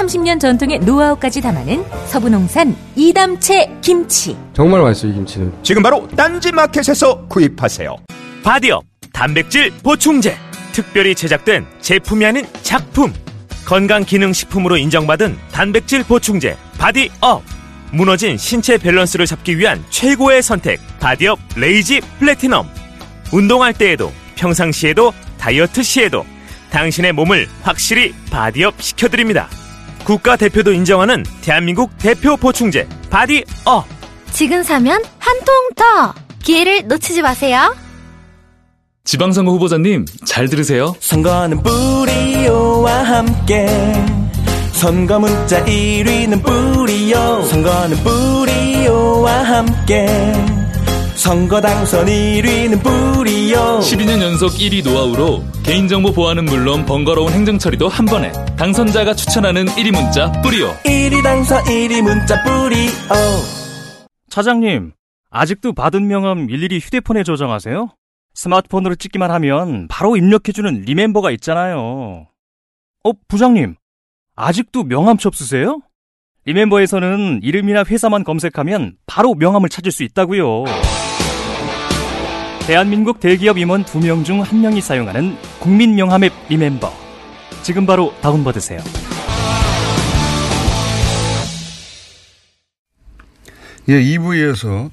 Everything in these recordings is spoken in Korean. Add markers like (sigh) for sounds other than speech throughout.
30년 전통의 노하우까지 담아낸 서부농산 이담채 김치. 정말 맛있어요, 이 김치는. 지금 바로 딴지 마켓에서 구입하세요. 바디업 단백질 보충제 특별히 제작된 제품이 아닌 작품 건강기능식품으로 인정받은 단백질 보충제 바디업 무너진 신체 밸런스를 잡기 위한 최고의 선택 바디업 레이지 플래티넘 운동할 때에도 평상시에도 다이어트 시에도 당신의 몸을 확실히 바디업 시켜드립니다 국가대표도 인정하는 대한민국 대표 보충제 바디업 지금 사면 한 통 더! 기회를 놓치지 마세요. 지방선거 후보자님 잘 들으세요. 선거는 뿌리오와 함께 선거 문자 1위는 뿌리오 선거는 뿌리오와 함께 선거 당선 1위는 뿌리오 12년 연속 1위 노하우로 개인정보 보안은 물론 번거로운 행정처리도 한 번에 당선자가 추천하는 1위 문자 뿌리오 1위 당선 1위 문자 뿌리오 차장님, 아직도 받은 명함 일일이 휴대폰에 저장하세요? 스마트폰으로 찍기만 하면 바로 입력해주는 리멤버가 있잖아요. 어, 부장님, 아직도 명함 첩 쓰세요? 리멤버에서는 이름이나 회사만 검색하면 바로 명함을 찾을 수 있다고요. 대한민국 대기업 임원 2명 중 1명이 사용하는 국민 명함 앱 리멤버. 지금 바로 다운받으세요. 예, 2부에서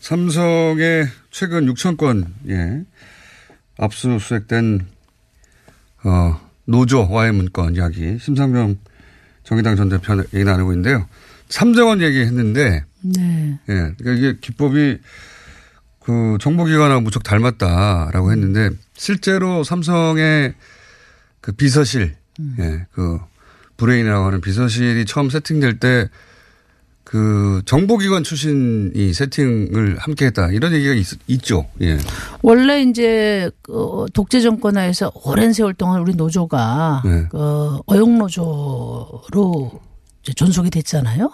삼성의 최근 6천 건, 예, 압수수색된, 어, 노조와의 문건 이야기, 심상정 정의당 전 대표 얘기 나누고 있는데요. 삼정원 얘기 했는데, 네. 예, 그러니까 이게 기법이 그 정보기관하고 무척 닮았다라고 했는데, 실제로 삼성의 그 비서실, 예, 그 브레인이라고 하는 비서실이 처음 세팅될 때 그 정보기관 출신이 세팅을 함께 했다. 이런 얘기가 있, 죠 예. 원래 이제 그 독재 정권 하에서 오랜 세월 동안 우리 노조가 네. 그 어용 노조로 이제 존속이 됐잖아요.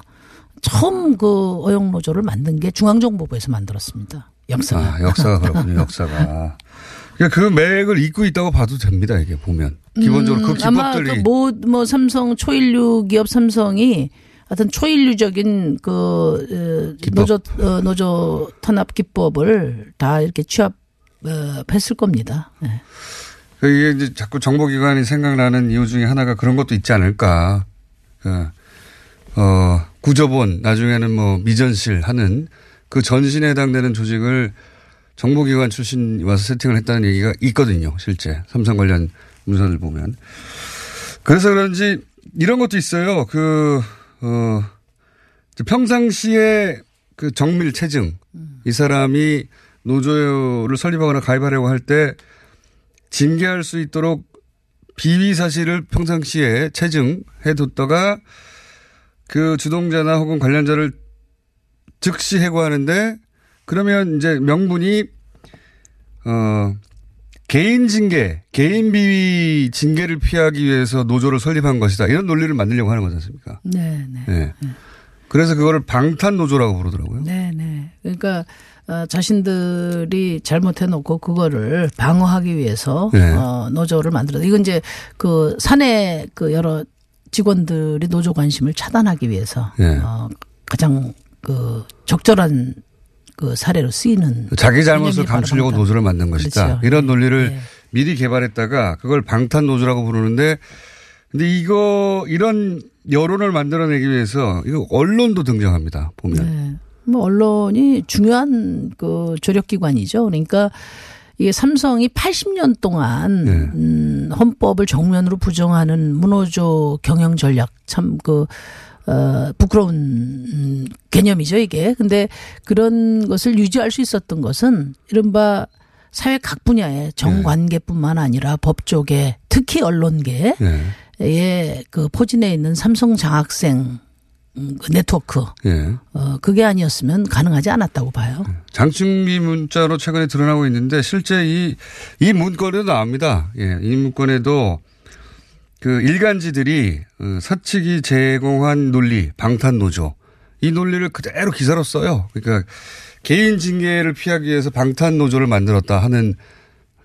처음 그 어용 노조를 만든 게 중앙정보부에서 만들었습니다. 역사가. 아, 역사가 그렇군요. 역사가. 그러니까 그 맥을 잇고 있다고 봐도 됩니다. 이게 보면 기본적으로 그 음, 아마 기법들이 그뭐 뭐 삼성 초일류 기업 삼성이 하여튼 초인류적인 그 어, 노조 어, 노조 탄압 기법을 다 이렇게 취합했을 겁니다. 네. 이게 이제 자꾸 정보기관이 생각나는 이유 중에 하나가 그런 것도 있지 않을까. 그, 어, 구조본 나중에는 뭐 미전실 하는 그 전신에 해당되는 조직을 정보기관 출신 와서 세팅을 했다는 얘기가 있거든요. 실제 삼성 관련 문서를 보면. 그래서 그런지 이런 것도 있어요. 그 어, 평상시에 그 정밀 체증, 이 사람이 노조를 설립하거나 가입하려고 할 때 징계할 수 있도록 비위 사실을 평상시에 체증해 뒀다가 그 주동자나 혹은 관련자를 즉시 해고하는데 그러면 이제 명분이 어 개인 징계, 개인 비위 징계를 피하기 위해서 노조를 설립한 것이다. 이런 논리를 만들려고 하는 거지 않습니까? 네, 네. 네. 그래서 그거를 방탄 노조라고 부르더라고요. 네, 네. 그러니까 어, 자신들이 잘못해놓고 그거를 방어하기 위해서 네. 어, 노조를 만들어. 이건 이제 그 사내 그 여러 직원들이 노조 관심을 차단하기 위해서 네. 어, 가장 그 적절한 그 사례로 쓰이는 자기 잘못을 감추려고 방탄. 노조를 만든 것이다. 그렇죠. 이런 논리를 네. 미리 개발했다가 그걸 방탄 노조라고 부르는데 근데 이거 이런 여론을 만들어내기 위해서 이거 언론도 등장합니다. 보면. 네. 뭐 언론이 중요한 그 조력기관이죠. 그러니까 이게 삼성이 80년 동안 네. 음, 헌법을 정면으로 부정하는 문호조 경영 전략 참그 어, 부끄러운 음, 개념이죠, 이게. 근데 그런 것을 유지할 수 있었던 것은 이른바 사회 각 분야의 정관계뿐만 아니라 법조계, 특히 언론계에 네. 그 포진해 있는 삼성 장학생 음, 그 네트워크 예. 어 그게 아니었으면 가능하지 않았다고 봐요. 장충기 문자로 최근에 드러나고 있는데 실제 이, 이 문건에도 나옵니다. 예. 이 문건에도 그 일간지들이 어, 사측이 제공한 논리, 방탄 노조 이 논리를 그대로 기사로 써요. 그러니까 개인 징계를 피하기 위해서 방탄 노조를 만들었다 하는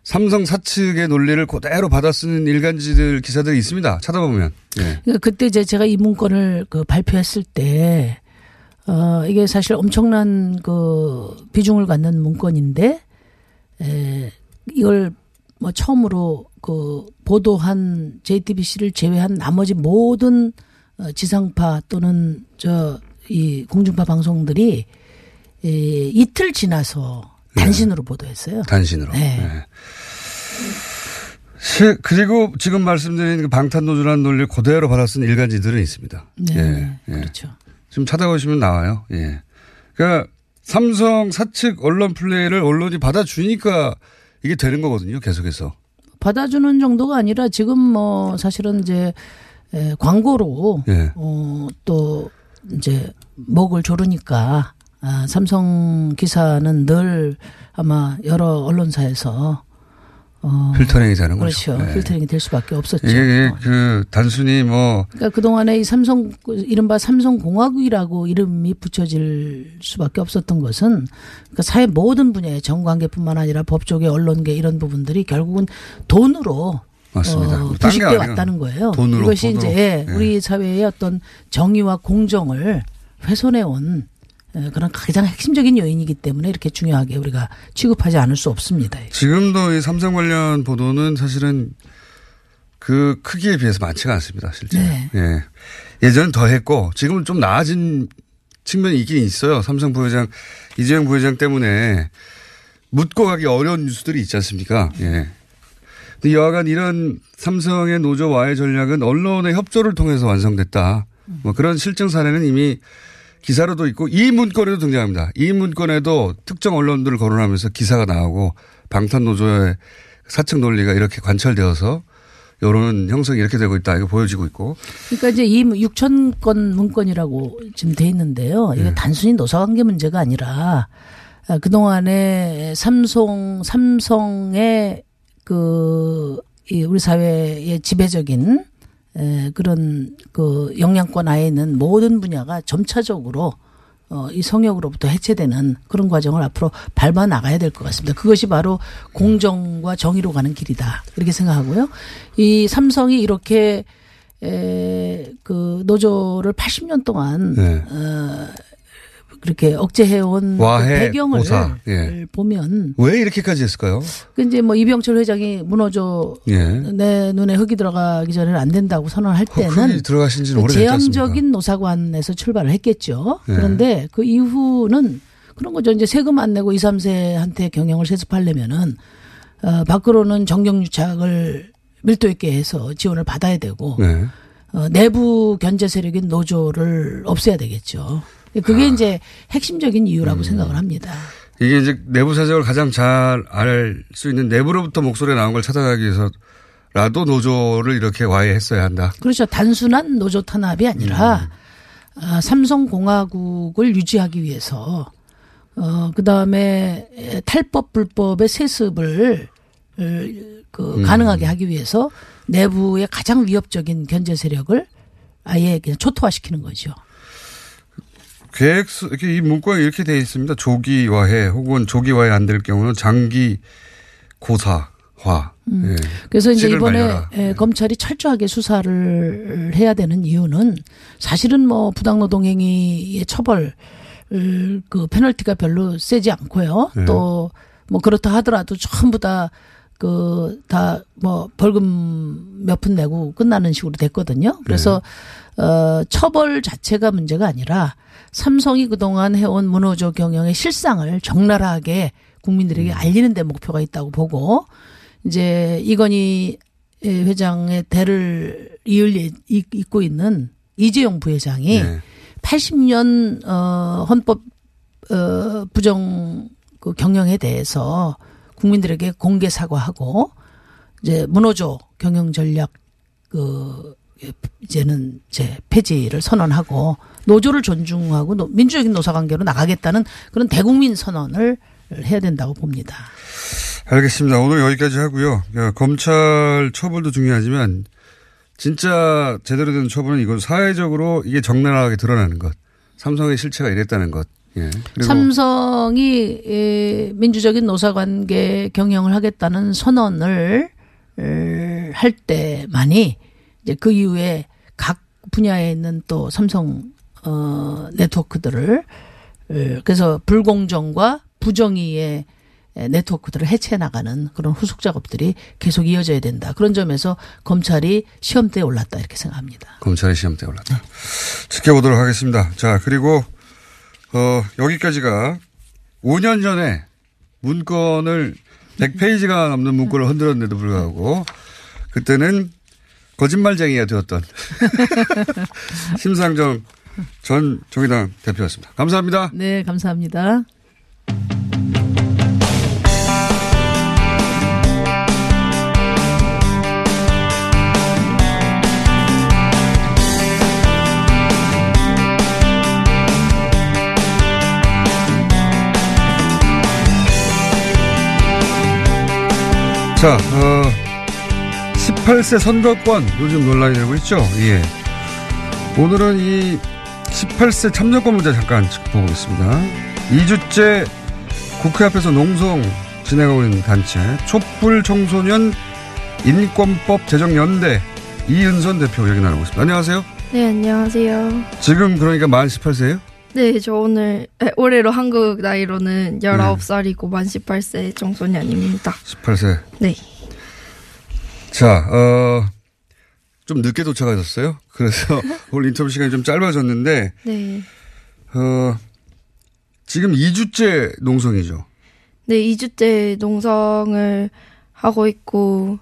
삼성 사측의 논리를 그대로 받아 쓰는 일간지들 기사들이 있습니다. 찾아보면. 예. 그러니까 그때 이제 제가 이 문건을 그 발표했을 때, 어, 이게 사실 엄청난 그 비중을 갖는 문건인데, 에, 이걸 뭐 처음으로 그 보도한 JTBC를 제외한 나머지 모든 어, 지상파 또는 저 이 공중파 방송들이 에, 이틀 지나서 단신으로 보도했어요. 단신으로. 네. 예. 시- 그리고 지금 말씀드린 그 방탄노조라는 논리를 그대로 받아 쓴 일간지들은 있습니다. 네, 예, 예. 그렇죠. 지금 찾아보시면 나와요. 예. 그러니까 삼성 사측 언론 플레이를 언론이 받아주니까 이게 되는 거거든요. 계속해서. 받아주는 정도가 아니라 지금 뭐 사실은 이제 에, 광고로 예. 어, 또 이제 목을 조르니까 아, 삼성 기사는 늘 아마 여러 언론사에서 어, 필터링이 되는 거죠. 그렇죠. 예. 필터링이 될 수밖에 없었죠. 이게 그 단순히 뭐 그러니까 그동안에 이 삼성 이른바 삼성 공화국이라고 이름이 붙여질 수밖에 없었던 것은 그러니까 사회 모든 분야의 정관계뿐만 아니라 법조계, 언론계 이런 부분들이 결국은 돈으로 맞습니다. 어, 부식돼. 왔다는 거예요. 돈으로, 이것이 돈으로. 이제 예. 우리 사회의 어떤 정의와 공정을 훼손해 온 에, 그런 가장 핵심적인 요인이기 때문에 이렇게 중요하게 우리가 취급하지 않을 수 없습니다. 지금도 이 삼성 관련 보도는 사실은 그 크기에 비해서 많지가 않습니다. 실제. 네. 예. 예전엔 더 했고 지금은 좀 나아진 측면이 있긴 있어요. 삼성 부회장, 이재용 부회장 때문에 묻고 가기 어려운 뉴스들이 있지 않습니까? 예. 근데 여하간 이런 삼성의 노조 와해 전략은 언론의 협조를 통해서 완성됐다. 뭐 그런 실증 사례는 이미 기사로도 있고 이 문건에도 등장합니다. 이 문건에도 특정 언론들을 거론하면서 기사가 나오고 방탄노조의 사측 논리가 이렇게 관철되어서 여론은 형성이 이렇게 되고 있다. 이거 보여지고 있고. 그러니까 이제 이 6천 건 문건이라고 지금 돼 있는데요. 이게 단순히 노사관계 문제가 아니라 아, 그동안에 삼성, 삼성의 그, 이 우리 사회의 지배적인 에, 그런 그 영향권 하에 있는 모든 분야가 점차적으로 어, 이 성역으로부터 해체되는 그런 과정을 앞으로 밟아 나가야 될 것 같습니다. 그것이 바로 공정과 정의로 가는 길이다. 이렇게 생각하고요. 이 삼성이 이렇게 에, 그 노조를 80년 동안 네. 어, 그렇게 억제해온 그 와해, 배경을 오사. 예. 보면 왜 이렇게까지 했을까요? 그 이제 뭐 이병철 회장이 무너져 예. 내 눈에 흙이 들어가기 전에는 안 된다고 선언할 때는 흙이 들어가신 지는 그? 제왕적인 노사관에서 출발을 했겠죠. 예. 그런데 그 이후는 그런 거죠. 이제 세금 안 내고 2, 3세한테 경영을 세습하려면은 어, 밖으로는 정경유착을 밀도 있게 해서 지원을 받아야 되고 네. 어, 내부 견제 세력인 노조를 없애야 되겠죠. 그게 아. 이제 핵심적인 이유라고 음. 생각을 합니다. 이게 이제 내부 사정을 가장 잘 알 수 있는 내부로부터 목소리가 나온 걸 찾아가기 위해서 라도 노조를 이렇게 와해했어야 한다. 그렇죠. 단순한 노조 탄압이 아니라 아, 삼성공화국을 유지하기 위해서 어 그 다음에 탈법 불법의 세습을 그 음. 가능하게 하기 위해서 내부의 가장 위협적인 견제 세력을 아예 그냥 초토화시키는 거죠. 계획서 이렇게 이 문구가 이렇게 되어 있습니다. 조기화해 혹은 조기화해 안 될 경우는 장기 고사화. 예. 그래서 이제 이번에 말려라. 에, 검찰이 철저하게 수사를 해야 되는 이유는 사실은 뭐 부당노동 행위의 처벌 그 페널티가 별로 세지 않고요. 네. 또뭐 그렇다 하더라도 전부 다 그 다 뭐 벌금 몇 푼 내고 끝나는 식으로 됐거든요. 그래서 어 처벌 자체가 문제가 아니라 삼성이 그동안 해온 문호조 경영의 실상을 적나라하게 국민들에게 알리는 데 목표가 있다고 보고 이제 이건희 회장의 대를 이을 예- 이- 잇고 있는 이재용 부회장이 80년 어 헌법 어 부정 그 경영에 대해서 국민들에게 공개 사과하고 이제 무노조 경영 전략 그 이제는 제 폐지를 선언하고 노조를 존중하고 노- 민주적인 노사관계로 나가겠다는 그런 대국민 선언을 해야 된다고 봅니다. 알겠습니다. 오늘 여기까지 하고요. 야, 검찰 처벌도 중요하지만 진짜 제대로 된 처벌은 이건 사회적으로 이게 적나라하게 드러나는 것. 삼성의 실체가 이랬다는 것. 예. 삼성이 에, 민주적인 노사관계 경영을 하겠다는 선언을 을, 할 때만이 이제 그 이후에 각 분야에 있는 또 삼성 어 네트워크들을 을, 그래서 불공정과 부정의의 에, 네트워크들을 해체 나가는 그런 후속 작업들이 계속 이어져야 된다. 그런 점에서 검찰이 시험대에 올랐다 이렇게 생각합니다. 검찰의 시험대에 올랐다. 지켜보도록 하겠습니다. 자, 그리고, 어, 여기까지가 5년 전에 문건을 100페이지가 넘는 문건을 흔들었는데도 불구하고 그때는 거짓말쟁이가 되었던 (laughs) 심상정 전 정의당 대표였습니다. 감사합니다. 네, 감사합니다. 자, 어, 18세 선거권 요즘 논란이 되고 있죠. 예. 오늘은 이 18세 참여권 문제 잠깐 짚어보겠습니다. 2주째 국회 앞에서 농성 진행하고 있는 단체 촛불 청소년 인권법 제정연대 이은선 대표 얘기 나누고 있습니다. 안녕하세요. 네, 안녕하세요. 지금 그러니까 만 18세예요? 네, 저 오늘 에, 올해로 한국 나이로는 19살이고 만 18세 청소년입니다. 18세. 네. 자, 어, 좀 늦게 도착하셨어요. 그래서 (laughs) 오늘 인터뷰 시간이 좀 짧아졌는데, 네. 어, 지금 2주째 농성이죠. 네, 2주째 농성을 하고 있고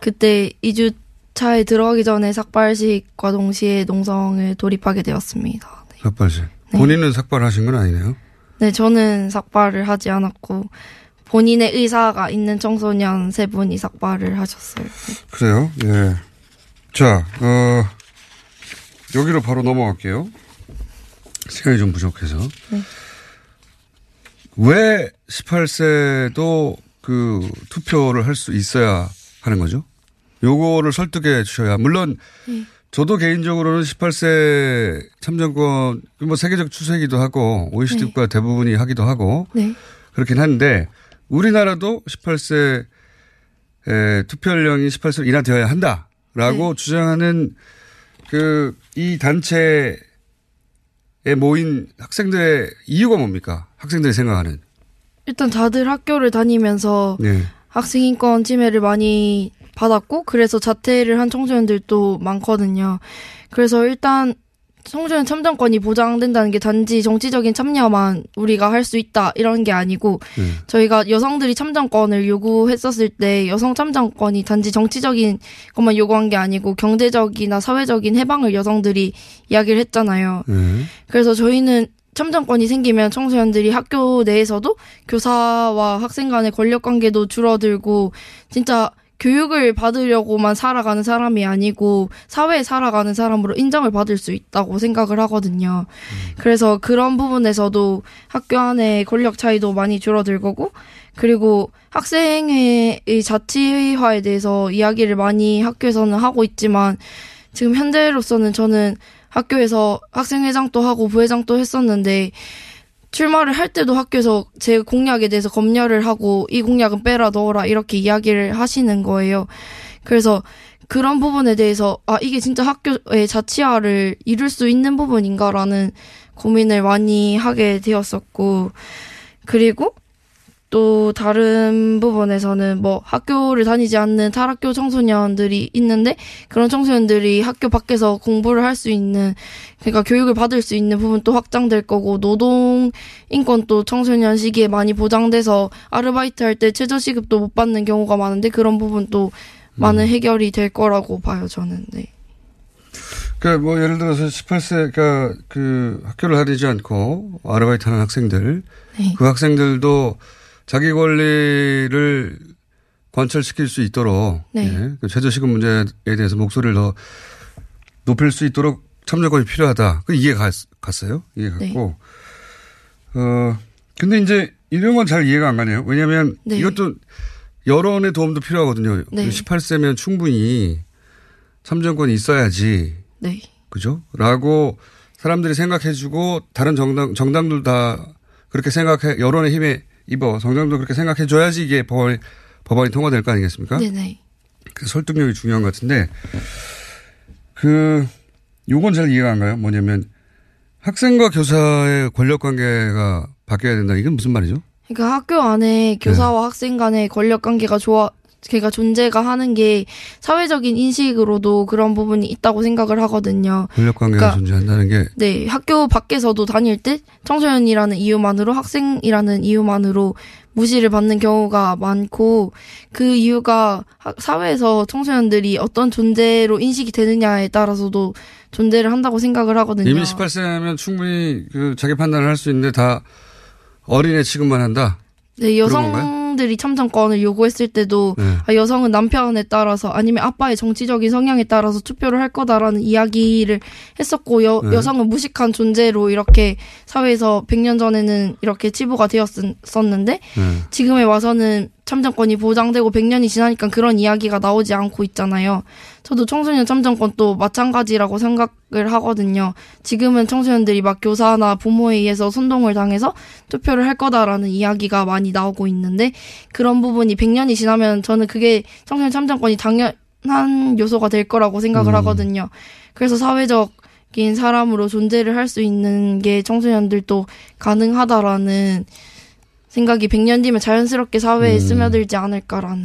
그때 2주 차에 들어가기 전에 삭발식과 동시에 농성을 돌입하게 되었습니다. 삭발식. 본인은 삭발하신 건 아니네요. 네, 저는 삭발을 하지 않았고 본인의 의사가 있는 청소년 세 분이 삭발을 하셨어요. 그래요? 예. 자, 어, 여기로 바로 넘어갈게요. 시간이 좀 부족해서. 네. 왜 18세도 그 투표를 할 수 있어야 하는 거죠? 요거를 설득해 주셔야. 물론 네. 저도 개인적으로는 18세 참정권 뭐 세계적 추세이기도 하고 OECD 네. 국가 대부분이 하기도 하고 네. 그렇긴 한데 우리나라도 18세 에, 투표 연령이 18세로 인하되어야 한다라고 주장하는 그 이 단체에 모인 학생들의 이유가 뭡니까? 학생들이 생각하는. 일단 다들 학교를 다니면서 네. 학생 인권 침해를 많이 받았고 그래서 자퇴를 한 청소년들도 많거든요. 그래서 일단 청소년 참정권이 보장된다는 게 단지 정치적인 참여만 우리가 할 수 있다 이런 게 아니고 네. 저희가 여성들이 참정권을 요구했었을 때 여성 참정권이 단지 정치적인 것만 요구한 게 아니고 경제적이나 사회적인 해방을 여성들이 이야기를 했잖아요. 네. 그래서 저희는 참정권이 생기면 청소년들이 학교 내에서도 교사와 학생 간의 권력 관계도 줄어들고 진짜 교육을 받으려고만 살아가는 사람이 아니고 사회에 살아가는 사람으로 인정을 받을 수 있다고 생각을 하거든요. 그래서 그런 부분에서도 학교 안에 권력 차이도 많이 줄어들 거고 그리고 학생의 이 자치화에 대해서 이야기를 많이 학교에서는 하고 있지만 지금 현재로서는 저는 학교에서 학생회장도 하고 부회장도 했었는데 출마를 할 때도 학교에서 제 공약에 대해서 검열을 하고 이 공약은 빼라 넣어라 이렇게 이야기를 하시는 거예요. 그래서 그런 부분에 대해서 아 이게 진짜 학교의 자치화를 이룰 수 있는 부분인가라는 고민을 많이 하게 되었었고 그리고 또 다른 부분에서는 뭐 학교를 다니지 않는 탈학교 청소년들이 있는데 그런 청소년들이 학교 밖에서 공부를 할 수 있는 그러니까 교육을 받을 수 있는 부분도 확장될 거고 노동 인권도 청소년 시기에 많이 보장돼서 아르바이트 할 때 최저 시급도 못 받는 경우가 많은데 그런 부분도 많은 해결이 될 거라고 봐요 저는 네. 그러니까 뭐 예를 들어서 18세가 그 학교를 다니지 않고 아르바이트 하는 학생들 네. 그 학생들도 자기 권리를 관철시킬 수 있도록 네. 예, 그 최저시급 문제에 대해서 목소리를 더 높일 수 있도록 참정권이 필요하다. 그 이해 갔, 갔어요. 이해 네. 갔고. 어, 근데 이제 이런 건 잘 이해가 안 가네요. 왜냐하면 네. 이것도 여론의 도움도 필요하거든요. 네. 18세면 충분히 참정권이 있어야지. 네. 그죠? 라고 사람들이 생각해주고 다른 정당, 정당들 다 그렇게 생각해, 여론의 힘에 입어 정당도 그렇게 생각해줘야지 이게 법안이, 법안이 통과될 거 아니겠습니까? 네네. 그 설득력이 중요한 것 같은데 그 요건 잘 이해가 안 가요. 뭐냐면 학생과 교사의 권력 관계가 바뀌어야 된다. 이건 무슨 말이죠? 그러니까 학교 안에 교사와 학생 간의 권력 관계가 좋아 걔가 존재가 하는 게 사회적인 인식으로도 그런 부분이 있다고 생각을 하거든요. 권력 관계가 그러니까 존재한다는 게 네, 학교 밖에서도 다닐 때 청소년이라는 이유만으로 학생이라는 이유만으로 무시를 받는 경우가 많고 그 이유가 학- 사회에서 청소년들이 어떤 존재로 인식이 되느냐에 따라서도 존재를 한다고 생각을 하거든요. 이미 18세면 충분히 그 자기 판단을 할 수 있는데 다 어린애 취급만 한다. 네, 그런 여성들이 참정권을 요구했을 때도 네. 아, 여성은 남편에 따라서 아니면 아빠의 정치적인 성향에 따라서 투표를 할 거다라는 이야기를 했었고 여, 네. 여성은 무식한 존재로 이렇게 사회에서 100년 전에는 이렇게 치부가 되었었는데 네. 지금에 와서는 참정권이 보장되고 100년이 지나니까 그런 이야기가 나오지 않고 있잖아요. 저도 청소년 참정권도 마찬가지라고 생각을 하거든요. 지금은 청소년들이 막 교사나 부모에 의해서 선동을 당해서 투표를 할 거다라는 이야기가 많이 나오고 있는데 그런 부분이 100년이 지나면 저는 그게 청소년 참정권이 당연한 요소가 될 거라고 생각을 음. 하거든요. 그래서 사회적인 사람으로 존재를 할 수 있는 게 청소년들도 가능하다라는 생각이 100년 뒤면 자연스럽게 사회에 음. 스며들지 않을까라는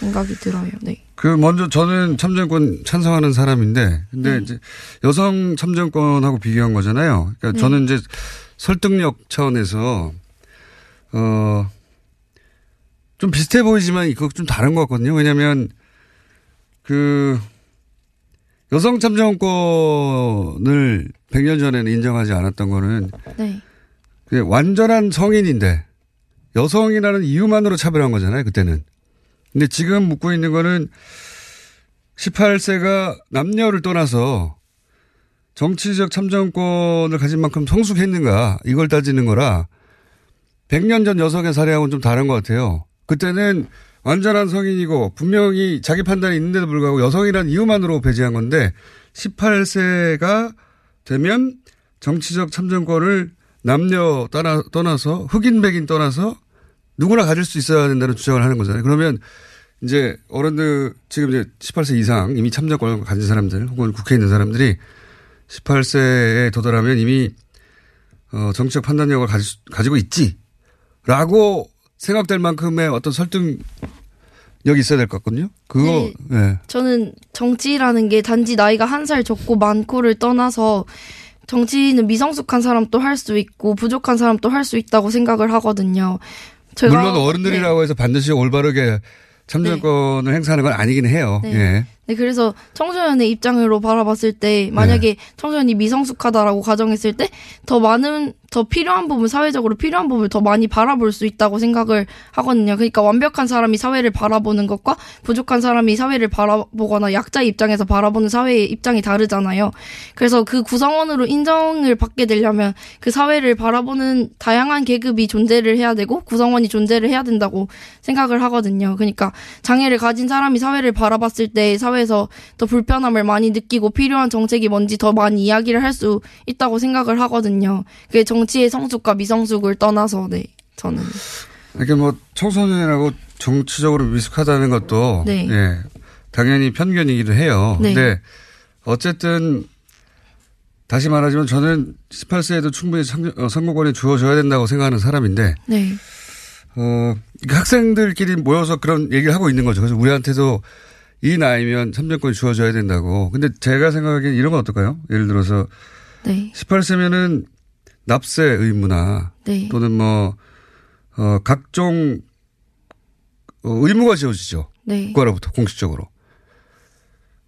생각이 들어요. 네. 그 먼저 저는 참정권 찬성하는 사람인데 근데 네. 이제 여성 참정권하고 비교한 거잖아요. 그러니까 네. 저는 이제 설득력 차원에서 어 좀 비슷해 보이지만 이거 좀 다른 것 같거든요. 왜냐하면 그 여성 참정권을 100년 전에는 인정하지 않았던 거는 네. 그 완전한 성인인데 여성이라는 이유만으로 차별한 거잖아요. 그때는. 근데 지금 묻고 있는 거는 18세가 남녀를 떠나서 정치적 참정권을 가진 만큼 성숙했는가 이걸 따지는 거라 100년 전 여성의 사례하고는 좀 다른 것 같아요. 그때는 완전한 성인이고 분명히 자기 판단이 있는데도 불구하고 여성이라는 이유만으로 배제한 건데 18세가 되면 정치적 참정권을 남녀 떠나, 떠나서 흑인 백인 떠나서 누구나 가질 수 있어야 된다는 주장을 하는 거잖아요. 그러면 이제 어른들 지금 이제 18세 이상 이미 참정권을 가진 사람들 혹은 국회에 있는 사람들이 18세에 도달하면 이미 어, 정치적 판단력을 가지, 가지고 있지라고 생각될 만큼의 어떤 설득력이 있어야 될 것 같거든요. 그거 예. 저는 정치라는 게 단지 나이가 한 살 적고 많고를 떠나서 정치는 미성숙한 사람도 할 수 있고 부족한 사람도 할 수 있다고 생각을 하거든요. 물론 어른들이라고 해서 반드시 올바르게 참정권을 행사하는 건 아니긴 해요. 네. 예. 네, 그래서 청소년의 입장으로 바라봤을 때 만약에 청소년이 미성숙하다라고 가정했을 때 더 많은 더 필요한 부분 사회적으로 필요한 부분을 더 많이 바라볼 수 있다고 생각을 하거든요. 그러니까 완벽한 사람이 사회를 바라보는 것과 부족한 사람이 사회를 바라보거나 약자의 입장에서 바라보는 사회의 입장이 다르잖아요. 그래서 그 구성원으로 인정을 받게 되려면 그 사회를 바라보는 다양한 계급이 존재를 해야 되고 구성원이 존재를 해야 된다고 생각을 하거든요. 그러니까 장애를 가진 사람이 사회를 바라봤을 때 사회 에서 더 불편함을 많이 느끼고 필요한 정책이 뭔지 더 많이 이야기를 할 수 있다고 생각을 하거든요. 그게 정치의 성숙과 미성숙을 떠나서 네 저는 이렇게 뭐 청소년이라고 정치적으로 미숙하다는 것도 네. 예, 당연히 편견이기도 해요. 네. 근데 어쨌든 다시 말하지만 저는 18세에도 충분히 선- 어, 선거권이 주어져야 된다고 생각하는 사람인데 네. 어, 그 학생들끼리 모여서 그런 얘기를 하고 있는 거죠. 그래서 우리한테도 이 나이면 참정권이 주어져야 된다고. 근데 제가 생각하기엔 이런 건 어떨까요? 예를 들어서 네. 18세면은 납세 의무나 네. 또는 뭐, 어, 각종 어, 의무가 지어지죠. 네. 국가로부터 공식적으로.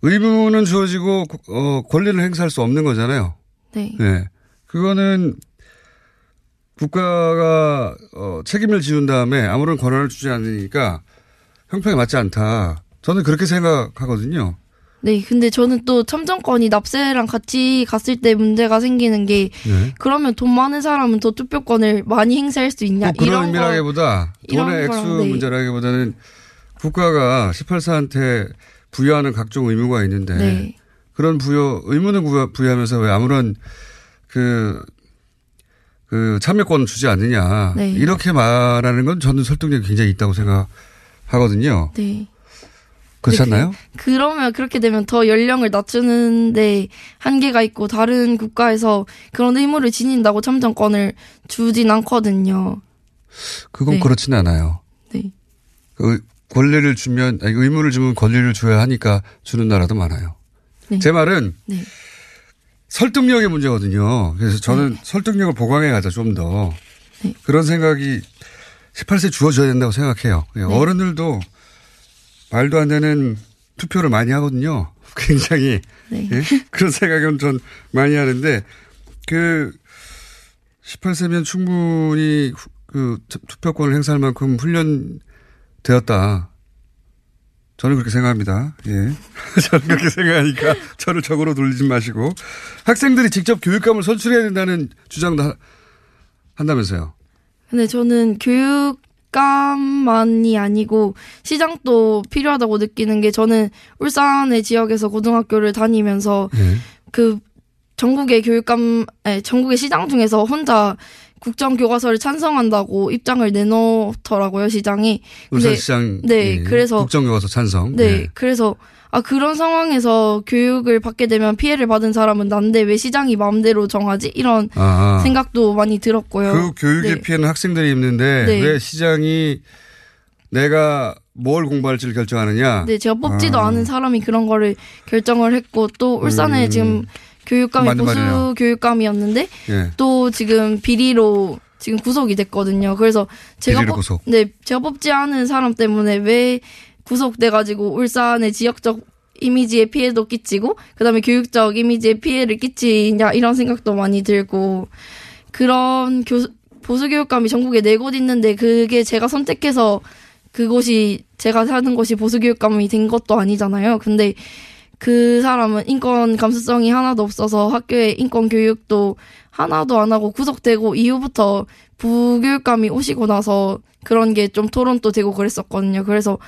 의무는 주어지고 어, 권리를 행사할 수 없는 거잖아요. 네. 네. 그거는 국가가 어, 책임을 지운 다음에 아무런 권한을 주지 않으니까 형평에 맞지 않다. 저는 그렇게 생각하거든요. 네, 근데 저는 또 참정권이 납세랑 같이 갔을 때 문제가 생기는 게 네. 그러면 돈 많은 사람은 더 투표권을 많이 행사할 수 있냐 뭐 그런 이런 거 의미라기보다 이런 돈의 액수 네. 문제라기보다는 국가가 18세한테 부여하는 각종 의무가 있는데 네. 그런 부여 의무는 부여, 부여하면서 왜 아무런 그, 그 참여권을 주지 않느냐 네. 이렇게 말하는 건 저는 설득력이 굉장히 있다고 생각하거든요. 네. 네, 그-? 그러면 그렇게 되면 더 연령을 낮추는데 한계가 있고 다른 국가에서 그런 의무를 지닌다고 참정권을 주진 않거든요. 그건 네. 그렇지는 않아요. 네. 그 권리를 주면 아니 의무를 주면 권리를 줘야 하니까 주는 나라도 많아요. 네. 제 말은 네. 설득력의 문제거든요. 그래서 저는 설득력을 보강해 가자 좀 더. 네. 그런 생각이 18세 주어져야 된다고 생각해요. 예, 네. 어른들도 말도 안 되는 투표를 많이 하거든요. (laughs) 굉장히 네. 예? 그런 생각은 전 많이 하는데 그 18세면 충분히 후- 그 투- 투표권을 행사할 만큼 훈련되었다. 저는 그렇게 생각합니다. 예. (laughs) 저는 그렇게 생각하니까 (laughs) 저를 적으로 돌리지 마시고 학생들이 직접 교육감을 선출해야 된다는 주장도 하- 한다면서요. 근데 저는 교육감만이 아니고 시장도 필요하다고 느끼는 게 저는 울산의 지역에서 고등학교를 다니면서 예. 그 전국의 교육감, 아니, 전국의 시장 중에서 혼자 국정 교과서를 찬성한다고 입장을 내놓더라고요, 시장이. 근데- 울산시장 네, 예, 그래서 국정 교과서 찬성. 네, 예. 그래서 아 그런 상황에서 교육을 받게 되면 피해를 받은 사람은 난데 왜 시장이 마음대로 정하지? 이런 아. 생각도 많이 들었고요. 그 교육의 네. 피해는 학생들이 입는데 네. 왜 시장이 내가 뭘 공부할지를 결정하느냐? 네, 제가 뽑지도 아. 않은 사람이 그런 거를 결정을 했고 또 울산에 음. 지금 교육감이 보수 말이네요. 교육감이었는데 예. 또 지금 비리로 지금 구속이 됐거든요. 그래서 제가 뽑. 네, 제가 뽑지 않은 사람 때문에 왜 구속돼 가지고 울산의 지역적 이미지에 피해도 끼치고 그다음에 교육적 이미지에 피해를 끼치냐 이런 생각도 많이 들고 그런 교 보수 교육감이 전국에 네 곳 있는데 그게 제가 선택해서 그곳이 제가 사는 곳이 보수 교육감이 된 것도 아니잖아요. 근데 그 사람은 인권 감수성이 하나도 없어서 학교에 인권 교육도 하나도 안 하고 구속되고 이후부터 부교육감이 오시고 나서 그런 게 좀 토론도 되고 그랬었거든요. 그래서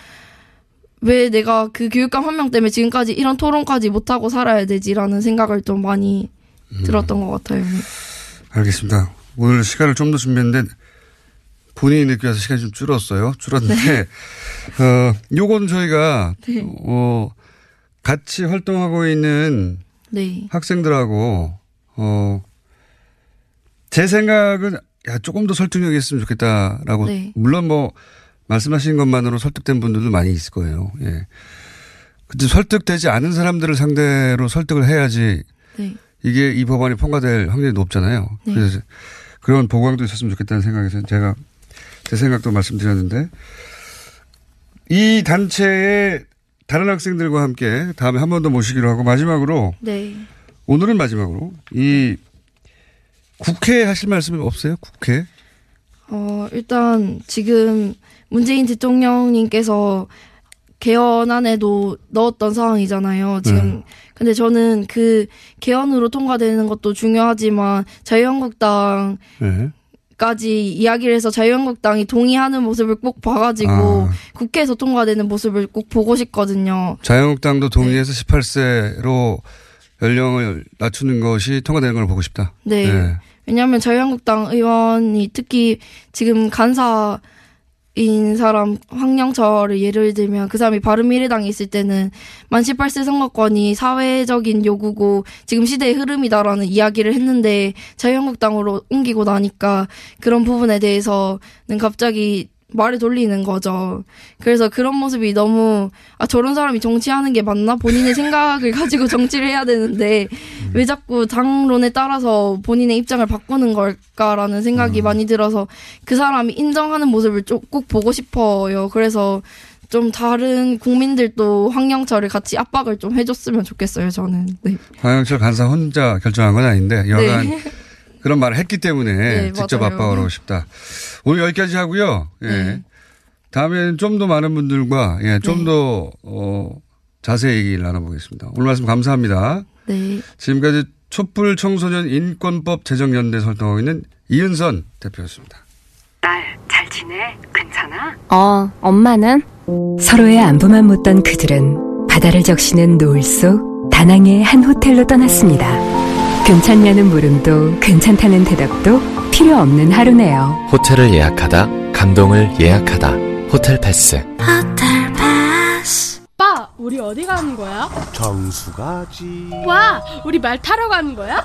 왜 내가 그 교육감 한 명 때문에 지금까지 이런 토론까지 못하고 살아야 되지라는 생각을 좀 많이 들었던 것 같아요. 알겠습니다. 오늘 시간을 좀 더 준비했는데 본인이 와서 시간이 좀 줄었어요. 줄었는데 어 요건 저희가 네. 어 같이 활동하고 있는 네. 학생들하고 어 제 생각은 야 조금 더 설득력이 있으면 좋겠다라고 네. 물론 뭐 말씀하신 것만으로 설득된 분들도 많이 있을 거예요. 예. 근데 설득되지 않은 사람들을 상대로 설득을 해야지 네. 이게 이 법안이 통과될 확률이 높잖아요. 네. 그래서 그런 보강도 있었으면 좋겠다는 생각에서 제가 제 생각도 말씀드렸는데 이 단체의 다른 학생들과 함께 다음에 한 번 더 모시기로 하고 마지막으로 네. 오늘은 마지막으로 이 국회 하실 말씀이 없어요? 국회? 어, 일단 지금 문재인 대통령님께서 개헌 안에도 넣었던 상황이잖아요. 지금 음. 근데 저는 그 개헌으로 통과되는 것도 중요하지만 자유한국당 네. 까지 이야기를 해서 자유한국당이 동의하는 모습을 꼭 봐가지고 아. 국회에서 통과되는 모습을 꼭 보고 싶거든요. 자유한국당도 동의해서 18세로 연령을 낮추는 것이 통과되는 걸 보고 싶다. 네. 왜냐하면 자유한국당 의원이 특히 지금 간사 인 사람 황영철을 예를 들면 그 사람이 바른미래당에 있을 때는 만 18세 선거권이 사회적인 요구고 지금 시대의 흐름이다라는 이야기를 했는데 자유한국당으로 옮기고 나니까 그런 부분에 대해서는 갑자기 말을 돌리는 거죠. 그래서 그런 모습이 너무 아 저런 사람이 정치하는 게 맞나 본인의 생각을 (laughs) 가지고 정치를 해야 되는데 왜 자꾸 당론에 따라서 본인의 입장을 바꾸는 걸까라는 생각이 많이 들어서 그 사람이 인정하는 모습을 좀꼭 보고 싶어요. 그래서 좀 다른 국민들도 황영철을 같이 압박을 좀 해줬으면 좋겠어요. 저는 네. 황영철 간사 혼자 결정한 건 아닌데 여간 네. (laughs) 그런 말을 했기 때문에 네, 직접 맞아요. 압박을 하고 싶다. 오늘 여기까지 하고요. 예. 네. 다음에는 좀 더 많은 분들과 예, 좀더 어, 자세히 얘기를 나눠보겠습니다. 오늘 말씀 감사합니다. 네. 지금까지 촛불 청소년 인권법 제정연대 설동하고 있는 이은선 대표였습니다. 딸, 잘 지내? 괜찮아? 어, 엄마는? 서로의 안부만 묻던 그들은 바다를 적시는 노을 속 다낭의 한 호텔로 떠났습니다. 괜찮냐는 물음도 괜찮다는 대답도 필요 없는 하루네요. 호텔을 예약하다, 감동을 예약하다. 호텔 패스. 호텔 패스. 오빠, 우리 어디 가는 거야? 정수 가지. 와, 우리 말 타러 가는 거야?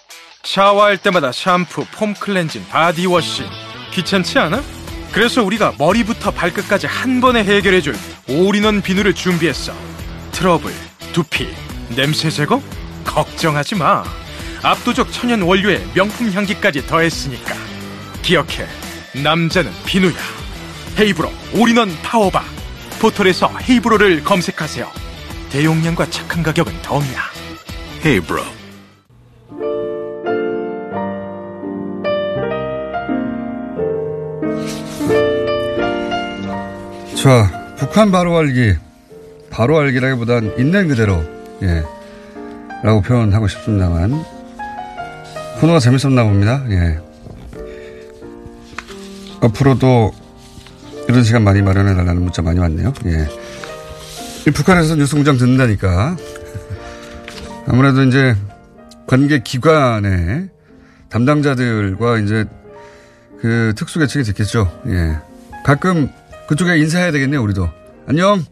샤워할 때마다 샴푸, foam cleansing, body wash 귀찮지 않아? 그래서 우리가 머리부터 발끝까지 한 번에 해결해줄 올인원 비누를 준비했어. 트러블, 두피, 냄새 제거? 걱정하지 마. 압도적 천연 원료에 명품 향기까지 더했으니까. 기억해 남자는 비누야. 헤이브로 올인원 파워바. 포털에서 헤이브로를 검색하세요. 대용량과 착한 가격은 덤이야. 헤이브로 자, 북한 바로 알기. 바로 알기라기보단 있는 그대로, 예. 라고 표현하고 싶습니다만. 코너가 재밌었나 봅니다. 예. 앞으로도 이런 시간 많이 마련해 달라는 문자 많이 왔네요. 예. 이 북한에서 뉴스 공장 듣는다니까. (laughs) 아무래도 이제 관계 기관의 담당자들과 이제 그 특수 계층이 됐겠죠. 예. 가끔 그쪽에 인사해야 되겠네요, 우리도. 안녕!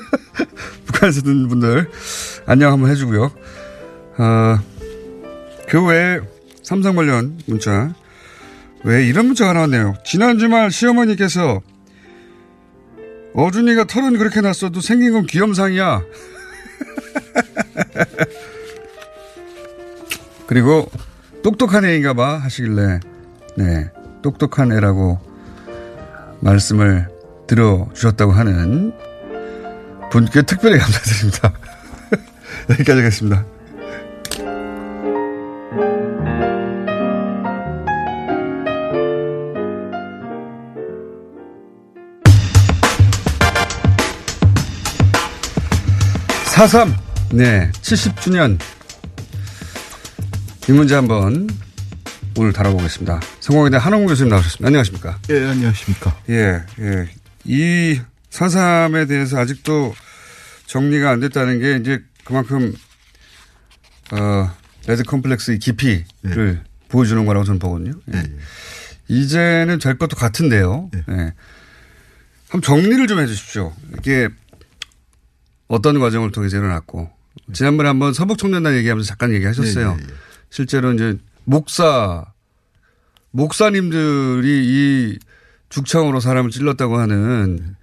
(laughs) 북한에서 듣는 분들, 안녕 한번 해주고요. 어, 그 외에 삼성 관련 문자. 왜 이런 문자가 나왔네요. 지난 주말 시어머니께서 어준이가 털은 그렇게 났어도 생긴 건 귀염상이야. (laughs) 그리고 똑똑한 애인가 봐 하시길래 네 똑똑한 애라고 말씀을 들어주셨다고 하는 분께 특별히 감사드립니다. (laughs) 여기까지 하겠습니다. 사삼 네, 70주년. 이 문제 한번 오늘 다뤄보겠습니다. 성공회대 한홍구 교수님 나오셨습니다. 안녕하십니까? 예, 안녕하십니까? 예, 예. 이 사삼에 대해서 아직도 정리가 안 됐다는 게 이제 그만큼, 어, 레드 컴플렉스의 깊이를 예. 보여주는 거라고 저는 보거든요. 예. 예. 이제는 될 것도 같은데요. 예. 예. 한번 정리를 좀 해 주십시오. 이게 어떤 과정을 통해서 일어났고, 지난번에 한번 서북 청년단 얘기하면서 잠깐 얘기하셨어요. 실제로 이제 목사, 목사님들이 이 죽창으로 사람을 찔렀다고 하는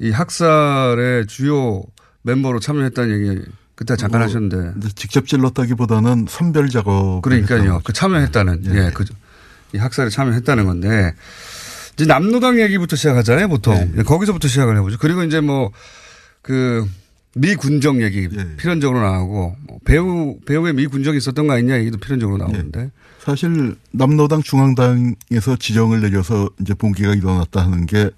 이 학살의 주요 멤버로 참여했다는 얘기 그때 잠깐 뭐 하셨는데. 직접 찔렀다기보다는 선별 작업. 그러니까요. 그 참여했다는. 예. 예. 그, 이 학살에 참여했다는 건데. 이제 남노당 얘기부터 시작하잖아요, 보통. 예. 거기서부터 시작을 해보죠. 그리고 이제 뭐, 그, 미 군정 얘기 예. 필연적으로 나오고 뭐 배우 배우의 미 군정이 있었던 거 아니냐 얘기도 필연적으로 나오는데 예. 사실 남노당 중앙당에서 지정을 내려서 이제 봉기가 일어났다 하는 게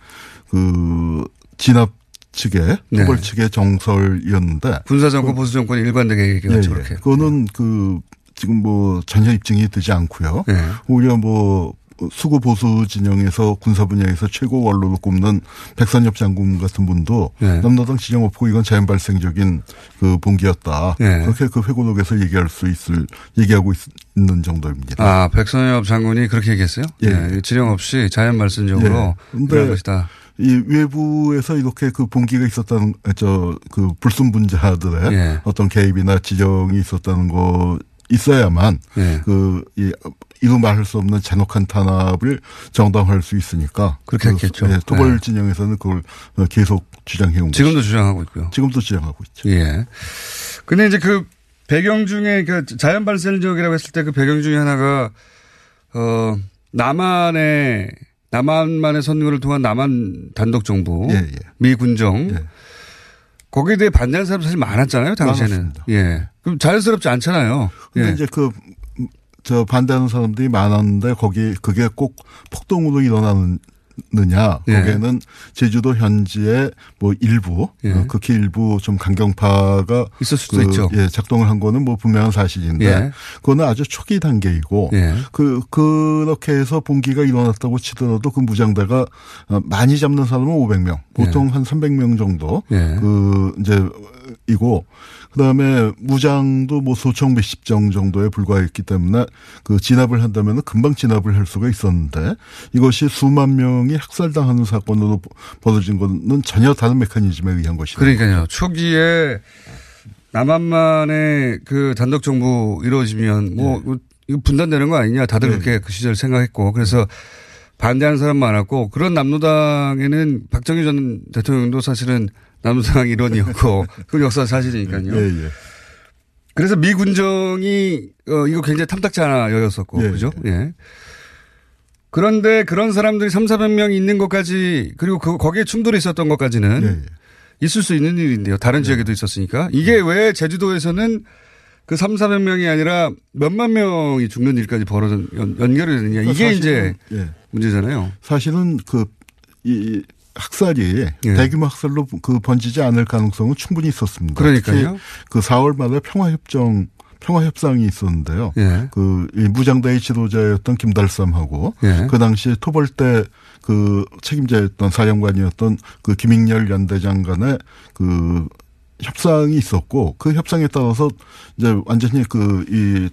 그 진압 측의 네. 토벌 측의 정설이었는데 군사 정권 그, 보수 정권이 일관되게 얘기했죠. 예, 예. 그거는 그 지금 뭐 전혀 입증이 되지 않고요. 예. 오히려 뭐 수구 보수 진영에서 군사 분야에서 최고 원로로 꼽는 백선엽 장군 같은 분도 네. 남노당 지정 없고 이건 자연 발생적인 그 봉기였다. 네. 그렇게 그 회고록에서 얘기할 수 있을 얘기하고 있, 는 정도입니다. 아, 백선엽 장군이 그렇게 얘기했어요? 예. 네, 지령 없이 자연 발생적으로 예. 그런 것이다. 이 외부에서 이렇게 그 봉기가 있었다는 저 그 불순 분자들의 예. 어떤 개입이나 지정이 있었다는 거 있어야만 예. 그이 이루 말할 수 없는 잔혹한 탄압을 정당화할 수 있으니까 그렇게 했겠죠. 예, 토벌 네. 진영에서는 그걸 계속 주장해 온 지금도 것이죠. 주장하고 있고요. 지금도 주장하고 있죠. 예. 근데 이제 그 배경 중에 그 자연 발생 지역이라고 했을 때 그 배경 중에 하나가 어 남한의 남한만의 선거를 통한 남한 단독 정부 예, 예. 미 군정 거기에 대해 반대하는 사람 사실 많았잖아요 당시에는. 많았습니다. 예. 그럼 자연스럽지 않잖아요. 근데 예. 이제 그, 저 반대하는 사람들이 많았는데 거기 그게 꼭 폭동으로 일어나 느냐. 예. 거기에는 제주도 현지의 뭐 일부, 예. 어, 극히 일부 좀 강경파가 있을 수도 그, 있죠. 예, 작동을 한 거는 뭐 분명한 사실인데 예. 그거는 아주 초기 단계이고 예. 그 그렇게 해서 봉기가 일어났다고 치더라도 그 무장대가 어, 많이 잡는 사람은 500명, 보통 한 300명 정도 예. 그 이제 이고 그다음에 무장도 뭐 소총 몇십 정 정도에 불과했기 때문에 그 진압을 한다면 금방 진압을 할 수가 있었는데 이것이 수만 명이 학살당하는 사건으로 벌어진 것은 전혀 다른 메커니즘에 의한 것이다. 그러니까요. 초기에 남한만의 그 단독 정부 이루어지면 뭐 네. 이거 분단되는 거 아니냐 다들 그렇게 그 시절 생각했고 그래서 반대하는 사람 많았고 그런 남로당에는 박정희 전 대통령도 사실은 남로당 일원이었고 (laughs) 그 역사 사실이니까요. 예, 예. 그래서 미 군정이 어 이거 굉장히 탐탁지 않아 여겼었고 예, 그죠? 예. 그런데 그런 사람들이 3, 400명 있는 것까지 그리고 그 거기에 충돌이 있었던 것까지는 예, 있을 수 있는 일인데요. 다른 지역에도 있었으니까. 이게 왜 제주도에서는 그 3, 400명이 아니라 몇만 명이 죽는 일까지 벌어져 연, 연결이 되느냐. 이게 이제 사실은, 예. 문제잖아요. 사실은 그 이 학살이 예. 대규모 학살로 그 번지지 않을 가능성은 충분히 있었습니다. 그러니까요. 그 4월 말에 평화협정 평화 협상이 있었는데요. 예. 그이 무장대의 지도자였던 김달삼하고 예. 그 당시에 토벌 때그 책임자였던 사령관이었던 그 김익렬 연대장 간의 그 협상이 있었고 그 협상에 따라서 이제 완전히 그 이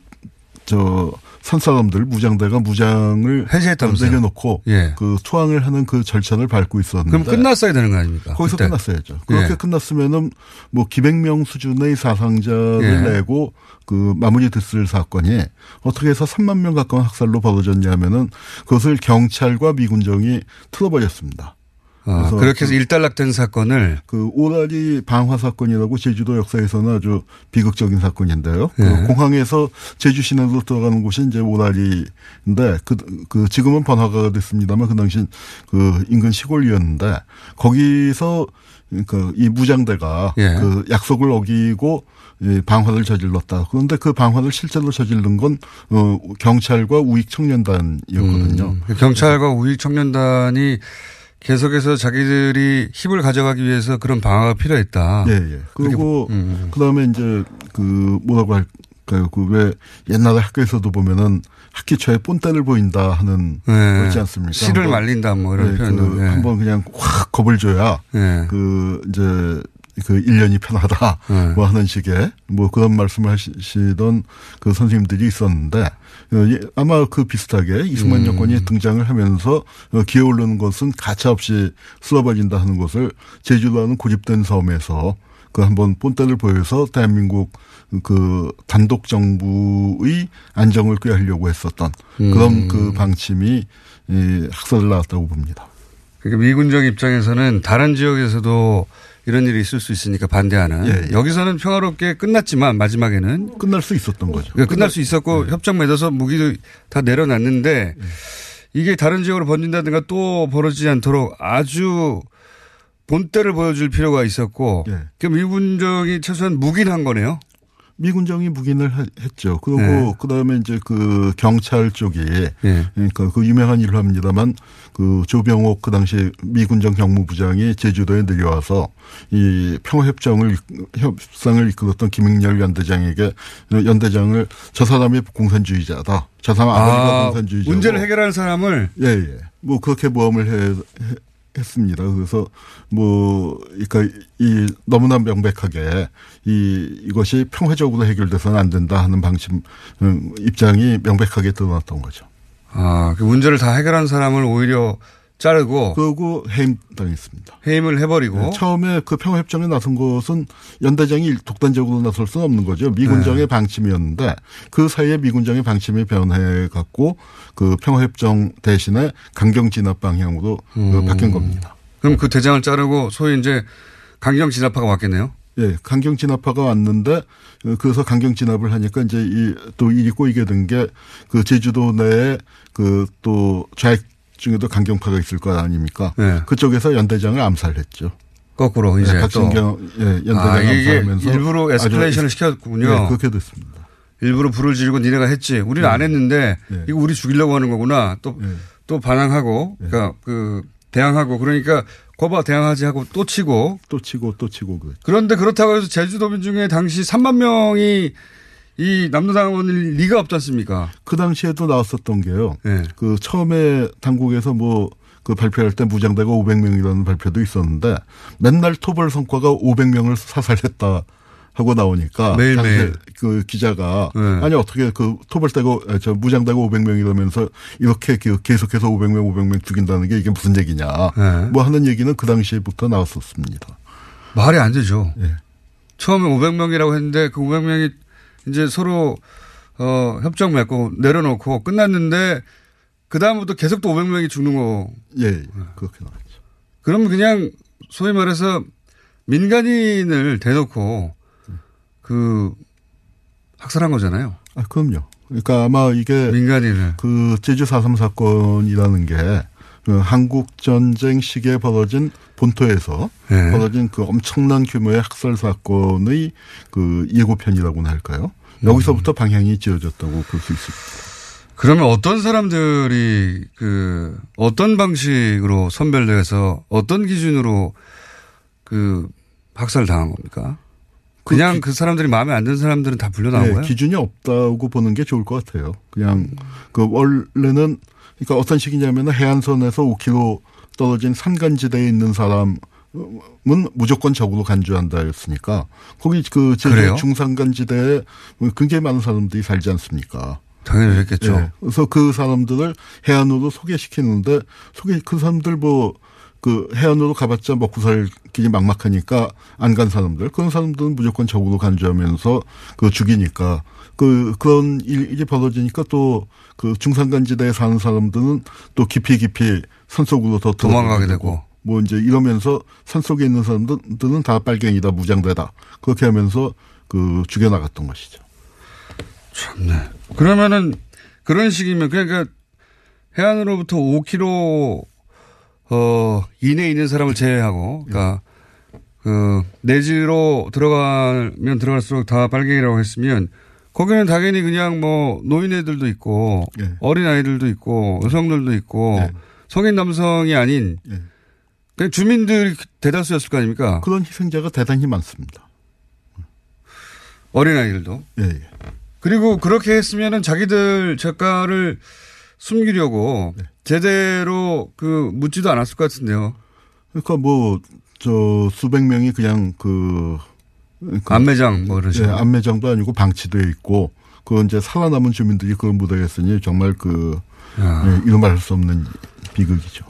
저 산사람들 무장대가 무장을 해제했다면서요? 내려놓고 예. 그 투항을 하는 그 절차를 밟고 있었는데 그럼 끝났어야 되는 거 아닙니까? 거기서 그때. 끝났어야죠. 그렇게 예. 끝났으면은 뭐 기백 명 수준의 사상자를 예. 내고 그 마무리 됐을 사건이 어떻게 해서 3만 명 가까운 학살로 벌어졌냐면은 그것을 경찰과 미군정이 틀어버렸습니다. 아, 그렇게 해서 일단락된 사건을 그 오라리 방화 사건이라고 제주도 역사에서는 아주 비극적인 사건인데요. 그 예. 공항에서 제주 시내로 들어가는 곳이 이제 오라리인데 그, 그 지금은 번화가가 됐습니다만 그 당시 그 인근 시골이었는데 거기서 그 이 무장대가 예. 그 약속을 어기고 이 방화를 저질렀다. 그런데 그 방화를 실제로 저지른 건 어, 경찰과 우익 청년단이었거든요. 음, 경찰과 우익 청년단이 계속해서 자기들이 힘을 가져가기 위해서 그런 방어가 필요했다. 예, 예. 그리고 음. 그다음에 이제 그 뭐라고 할까요? 그 왜 옛날에 학교에서도 보면은 학기 초에 본때를 보인다 하는 예. 그렇지 않습니까? 씨를 말린다 뭐 이런 예, 표현도. 그 예. 한번 그냥 확 겁을 줘야 예. 그 이제 그 1년이 편하다 예. 뭐 하는 식의 뭐 그런 말씀을 하시던 그 선생님들이 있었는데 아마 그 비슷하게 이승만 음. 여권이 등장을 하면서 어, 기어오르는 것은 가차없이 쏟아버린다 하는 것을 제주도라는 고집된 섬에서 그 한번 본때를 보여서 대한민국 그 단독 정부의 안정을 꾀하려고 했었던 그런 음. 그 방침이 이 학살을 낳았다고 봅니다. 그러니까 미군정 입장에서는 다른 지역에서도 이런 일이 있을 수 있으니까 반대하는. 예, 예. 여기서는 평화롭게 끝났지만 마지막에는 끝날 수 있었던 거죠. 그러니까 끝날 수 있었고 협정 맺어서 무기도 다 내려놨는데 이게 다른 지역으로 번진다든가 또 벌어지지 않도록 아주 본때를 보여줄 필요가 있었고 예. 그 미군정이 최소한 무기는 한 거네요. 미군정이 묵인을 하- 했죠. 그리고 네. 그다음에 이제 그 경찰 쪽이 예. 그러니까 그 유명한 일로 합니다만 그 조병옥 그 당시 미군정 경무부장이 제주도에 내려와서 이 평화협정을 협상을 이끌었던 김익렬 연대장에게 연대장을 저 사람이 공산주의자다. 저 사람 아버지가 아, 공산주의자. 문제를 해결하는 사람을 예, 예. 뭐 그렇게 모험을 해, 해- 했습니다. 그래서 뭐 그러니까 이 너무나 명백하게 이 이것이 평화적으로 해결돼서는 안 된다 하는 방침 음, 입장이 명백하게 드러났던 거죠. 아, 그 문제를 다 해결한 사람을 오히려 자르고 그리고 해임 당했습니다. 해임을 해버리고 네, 처음에 그 평화협정에 나선 것은 연대장이 독단적으로 나설 수는 없는 거죠. 미군정의 네. 방침이었는데 그 사이에 미군정의 방침이 변해 갖고 그 평화협정 대신에 강경 진압 방향으로 그 음. 바뀐 겁니다. 그럼 그 대장을 자르고 소위 이제 강경 진압파가 왔겠네요. 예, 강경 진압파가 왔는데 어, 그래서 강경 진압을 하니까 이제 이 또 일이 꼬이게 된 게 그 제주도 내에 그 또 좌익 중에도 강경파가 있을 거 아닙니까? 네. 그쪽에서 연대장을 암살했죠. 거꾸로 이제 네, 또. 박진경 예, 연대장 아, 암살하면서 일부러 에스컬레이션을 시켰군요. 예, 그렇게 됐습니다. 일부러 불을 지르고 니네가 했지. 우리는 안 했는데 이거 우리 죽이려고 하는 거구나. 또또 반항하고 그러니까 그 대항하고 그러니까 거봐 대항하지 하고 또 치고 또 치고 또 치고 그 그런데 그렇다고 해서 제주도민 중에 당시 3만 명이 이 남로당원일 리가 없지 않습니까? 그 당시에도 나왔었던 게요. 네. 그 처음에 당국에서 뭐 그 발표할 때 무장대가 500명이라는 발표도 있었는데 맨날 토벌 성과가 500명을 사살했다 하고 나오니까 매일매일. 그 기자가 네. 아니 어떻게 그 토벌대가 아, 저 무장대가 500명이라면서 이렇게 그 계속해서 500명 500명 죽인다는 게 이게 무슨 얘기냐 네. 뭐 하는 얘기는 그 당시에부터 나왔었습니다. 말이 안 되죠. 예. 처음에 500명이라고 했는데 그 500명이 이제 서로 어 협정 맺고 내려놓고 끝났는데 그 다음부터 계속 또 500명이 죽는 거. 예, 예. 그렇게 나왔죠. 그러면 그냥 소위 말해서 민간인을 대놓고 그 학살한 거잖아요. 아, 그럼요. 그러니까 아마 이게 민간인을 그 제주 4.3 사건이라는 게그 한국 전쟁 시기에 벌어진 본토에서 네. 벌어진 그 엄청난 규모의 학살 사건의 그 예고편이라고나 할까요? 여기서부터 방향이 지어졌다고 볼 수 있습니다. 그러면 어떤 사람들이 그 어떤 방식으로 선별돼서 어떤 기준으로 그 학살 당한 겁니까? 그냥 그, 사람들이 마음에 안 드는 사람들은 다 불려 나온 네, 거예요? 기준이 없다고 보는 게 좋을 것 같아요. 그냥 그 원래는 그러니까 어떤 식이냐면 해안선에서 5km 떨어진 산간지대에 있는 사람은 무조건 적으로 간주한다였으니까 거기 그 제주? 중산간지대에 굉장히 많은 사람들이 살지 않습니까? 당연히 그랬겠죠. 예. 그래서 그 사람들을 해안으로 소개시키는데 소개 그 사람들 뭐그 해안으로 가봤자 먹고 살 길이 막막하니까 안 간 사람들 그런 사람들은 무조건 적으로 간주하면서 그 죽이니까 그 그런 일- 일이 벌어지니까 또 그 중산간지대에 사는 사람들은 또 깊이 깊이 산속으로 더 도망가게 되고. 뭐 이제 이러면서 산속에 있는 사람들은 다 빨갱이다 무장대다 그렇게 하면서 그 죽여나갔던 것이죠. 참네. 그러면은 그런 식이면 그러니까 해안으로부터 5km 어 이내에 있는 사람을 제외하고 그러니까 그 내지로 들어가면 들어갈수록 다 빨갱이라고 했으면 거기는 당연히 그냥 뭐 노인애들도 있고 어린 아이들도 있고 여성들도 있고 성인 남성이 아닌 그냥 주민들이 대다수였을 거 아닙니까? 그런 희생자가 대단히 많습니다. 어린 아이들도. 예, 예. 그리고 그렇게 했으면은 자기들 작가를 숨기려고 네. 제대로 그 묻지도 않았을 것 같은데요. 그러니까 뭐 저 수백 명이 그냥 그, 그 안매장 뭐 이런 예, 식으로. 안매장도 아니고 방치돼 있고 그 이제 살아남은 주민들이 그걸 못하겠으니 정말 그 예, 이루 말할 수 없는 비극이죠.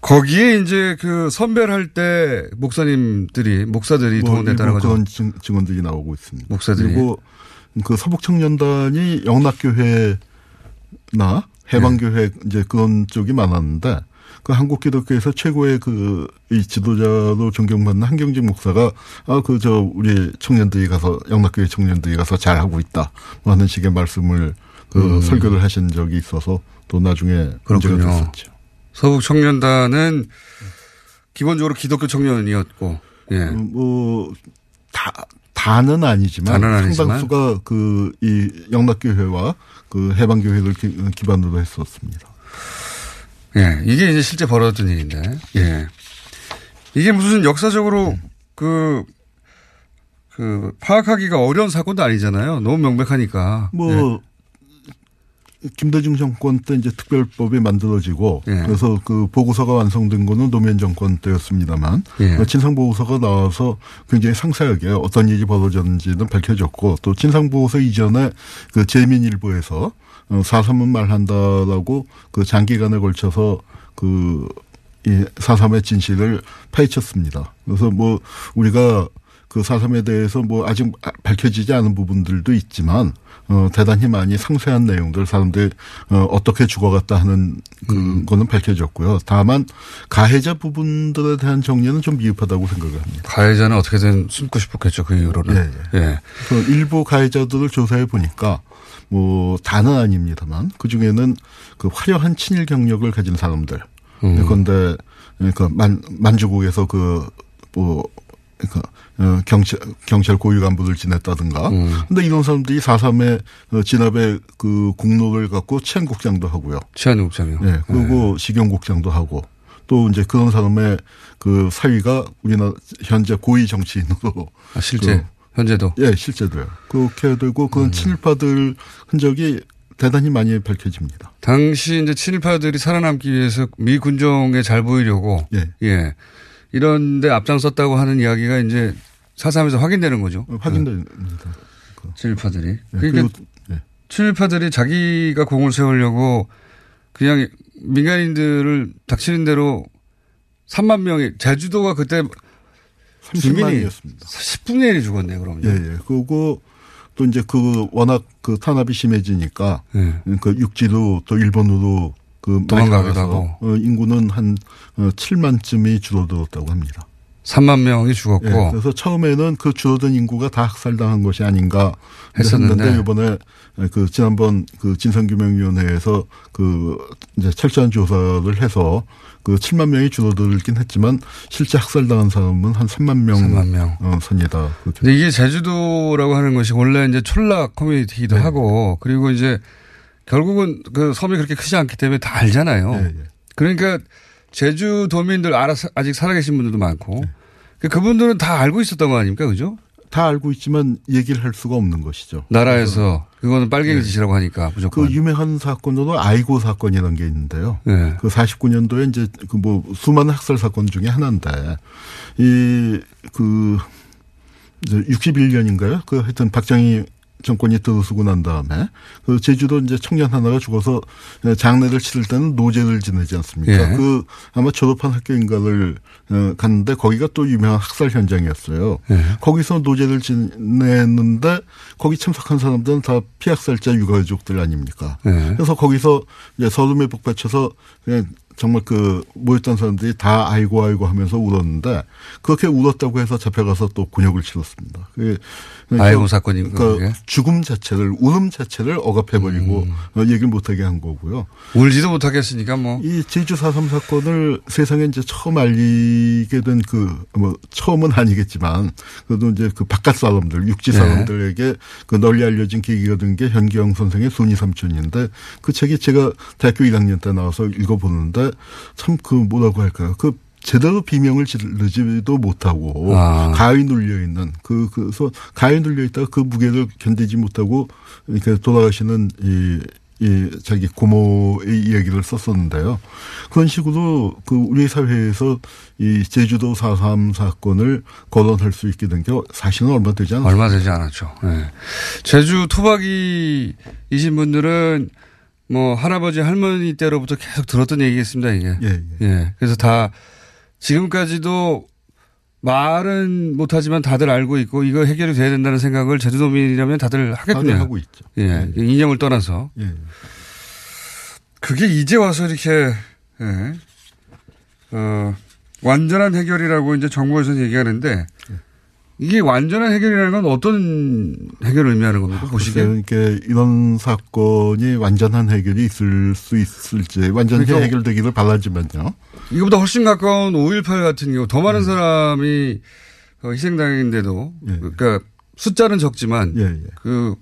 거기에 이제 그 선별할 때 목사님들이 목사들이 뭐 동원됐다는 거죠. 그런 증, 증언들이 나오고 있습니다. 목사들이. 그리고 그 서북 청년단이 영락교회나 해방교회 이제 그런 쪽이 많았는데 그 한국 기독교에서 최고의 그 이 지도자로 존경받는 한경직 목사가 아 그 저 우리 청년들이 가서 영락교회 청년들이 가서 잘 하고 있다 뭐 하는 식의 말씀을 그 음. 설교를 하신 적이 있어서 또 나중에 문제가 그렇군요. 됐었죠. 서북 청년단은 기본적으로 기독교 청년이었고, 예. 뭐, 다, 다는 아니지만, 다는 아니지만. 상당수가 그 이 영락교회와 그 해방교회를 기, 기반으로 했었습니다. 예, 이게 이제 실제 벌어졌던 일인데, 예. 이게 무슨 역사적으로 그, 그, 파악하기가 어려운 사건도 아니잖아요. 너무 명백하니까. 뭐 예. 김대중 정권 때 이제 특별법이 만들어지고 예. 그래서 그 보고서가 완성된 거는 노무현 정권 때였습니다만 예. 그 진상 보고서가 나와서 굉장히 상세하게 어떤 일이 벌어졌는지는 밝혀졌고 또 진상 보고서 이전에 그 재민일보에서 어, 사삼은 말한다라고 그 장기간에 걸쳐서 그 이 사삼의 진실을 파헤쳤습니다. 그래서 뭐 우리가 그 사삼에 대해서 뭐 아직 밝혀지지 않은 부분들도 있지만 어 대단히 많이 상세한 내용들 사람들 어 어떻게 죽어갔다 하는 그 거는 밝혀졌고요. 다만 가해자 부분들에 대한 정리는 좀 미흡하다고 생각을 합니다. 가해자는 어떻게든 숨고 싶었겠죠, 그 이후로는. 예, 예. 그 일부 가해자들을 조사해 보니까 뭐 다는 아닙니다만 그 중에는 그 화려한 친일 경력을 가진 사람들. 음. 그런데 그러니까 만 만주국에서 그뭐 그러니까 어, 경찰 경찰 고위 간부를 지냈다든가. 음. 근데 이런 사람들이 4.3의 어, 진압의 그 공로를 갖고 치안국장도 하고요. 치안국장이요. 예. 그리고 식용국장도 하고 또 이제 그런 사람의 그 사위가 우리나라 현재 고위 정치인으로 아, 실제 현재도 예, 실제도요. 그렇게 되고 그런 친일파들 흔적이 대단히 많이 밝혀집니다. 당시 이제 친일파들이 살아남기 위해서 미 군정에 잘 보이려고 예. 이런데 앞장섰다고 하는 이야기가 이제 사삼에서 확인되는 거죠. 확인됩니다. 친일파들이. 예, 그러니까 그리고 예. 친일파들이 자기가 공을 세우려고 그냥 민간인들을 닥치는 대로 3만 명이 제주도가 그때 30만이었습니다. 10분의 1이 죽었네 그럼. 예, 예. 그리고 또 이제 그 워낙 그 탄압이 심해지니까 그 육지로 또 일본으로 그 도망가기도 하고. 어, 인구는 한 어, 7만쯤이 줄어들었다고 합니다. 3만 명이 죽었고. 예, 그래서 처음에는 그 줄어든 인구가 다 학살당한 것이 아닌가 했었는데. 했는데 이번에 그 지난번 그 진상규명위원회에서 그 이제 철저한 조사를 해서 그 7만 명이 줄어들긴 했지만 실제 학살당한 사람은 한 3만 명, 3만 명. 어, 선이다. 근데 이게 제주도라고 하는 것이 원래 이제 촌락 커뮤니티이기도 네. 하고 그리고 이제 결국은 그 섬이 그렇게 크지 않기 때문에 다 알잖아요. 네, 그러니까 제주도민들 알아 아직 살아계신 분들도 많고 네. 그 그분들은 다 알고 있었던 거 아닙니까, 그죠? 다 알고 있지만 얘기를 할 수가 없는 것이죠. 나라에서 그거는 빨갱이 짓이라고 하니까 무조건. 그 유명한 사건으로 아이고 사건이라는 게 있는데요. 네. 그 49년도에 이제 그 뭐 수많은 학살 사건 중에 하나인데 이 그 61년인가요? 그 하여튼 박정희 정권이 들어서고 난 다음에 그 제주도 이제 청년 하나가 죽어서 장례를 치를 때는 노제를 지내지 않습니까? 예. 그 아마 졸업한 학교인가를 어, 갔는데 거기가 또 유명한 학살 현장이었어요. 예. 거기서 노제를 지냈는데 거기 참석한 사람들은 다 피학살자 유가족들 아닙니까? 예. 그래서 거기서 이제 서름에 북받쳐서 그냥 정말 그 모였던 사람들이 다 아이고 아이고 하면서 울었는데 그렇게 울었다고 해서 잡혀가서 또 곤욕을 치렀습니다. 그게 아이고 사건인가, 그 그게? 죽음 자체를 울음 자체를 억압해 버리고 음. 어, 얘기를 못하게 한 거고요. 울지도 못하겠으니까 뭐. 이 제주 4.3 사건을 세상에 이제 처음 알리게 된 그, 뭐, 처음은 아니겠지만, 그래도 이제 그 바깥 사람들, 육지 네. 사람들에게 그 널리 알려진 계기가 된 게 현기영 선생의 순이 삼촌인데, 그 책이 제가 대학교 1학년 때 나와서 읽어보는데, 참 그 뭐라고 할까요? 그 제대로 비명을 지르지도 못하고 아. 가위 눌려 있는 그 그래서 가위 눌려 있다가 그 무게를 견디지 못하고 이렇게 돌아가시는 이, 이 자기 고모의 이야기를 썼었는데요. 그런 식으로 그 우리 사회에서 이 제주도 4.3 사건을 거론할 수 있게 된 게 사실은 얼마 되지 않았어요. 얼마 되지 않았죠. 예. 제주 토박이이신 분들은 뭐 할아버지 할머니 때로부터 계속 들었던 얘기겠습니다 이게. 예, 예. 그래서 다 지금까지도 말은 못하지만 다들 알고 있고 이거 해결이 돼야 된다는 생각을 제주도민이라면 다들 하겠군요. 다들 하고 있죠. 예. 이념을 떠나서. 예. 그게 이제 와서 이렇게 예. 어, 완전한 해결이라고 이제 정부에서는 얘기하는데 이게 완전한 해결이라는 건 어떤 해결을 의미하는 겁니까? 보시기에. 그러니까 이런 사건이 완전한 해결이 있을 수 있을지 완전히 그러니까 해결되기를 바라지만요. 이거보다 훨씬 가까운 5.18 같은 경우 더 많은 사람이 어, 희생당했는데도 그러니까 숫자는 적지만 예, 예. 그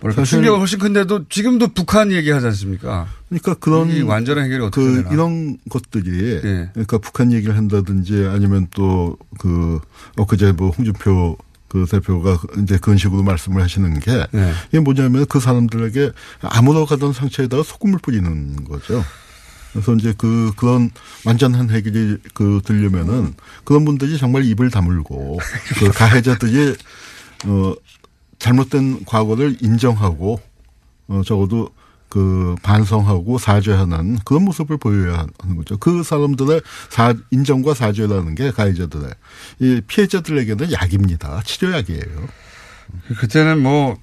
뭐랄까 충격은 훨씬 큰데도 지금도 북한 얘기하지 않습니까? 그러니까 그런 이 완전한 해결이 어떻게 그 되나? 이런 것들이 예. 그러니까 북한 얘기를 한다든지 아니면 또 그 엊그제 뭐 홍준표 그 대표가 이제 그런 식으로 말씀을 하시는 게 네. 이게 뭐냐면 그 사람들에게 아무나 가던 상처에다가 소금을 뿌리는 거죠. 그래서 이제 그 그런 완전한 해결이 그 들려면은 그런 분들이 정말 입을 다물고 (laughs) 그 가해자들이 어 잘못된 과거를 인정하고 어 적어도 그 반성하고 사죄하는 그런 모습을 보여야 하는 거죠. 그 사람들의 사, 인정과 사죄라는 게 가해자들의 이 피해자들에게는 약입니다. 치료약이에요. 그때는 뭐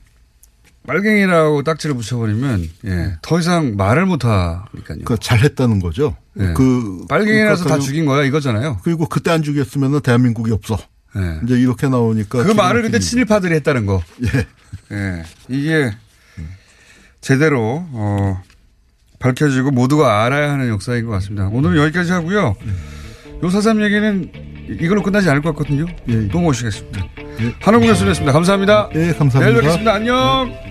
빨갱이라고 딱지를 붙여버리면 예, 더 이상 말을 못 하니까요. 그 잘했다는 거죠. 예. 그 빨갱이라서 다 죽인 거야 이거잖아요. 그리고 그때 안 죽였으면 대한민국이 없어. 예. 이제 이렇게 나오니까 그 말을 근데 친일파들이 했다는 거. 예. 예. 이게 제대로 어, 밝혀지고 모두가 알아야 하는 역사인 것 같습니다. 오늘은 여기까지 하고요. 요사삼 얘기는 이걸로 끝나지 않을 것 같거든요. 또 모시겠습니다. 한홍구 교수였습니다. 감사합니다. 예, 감사합니다. 내일 뵙겠습니다. 안녕.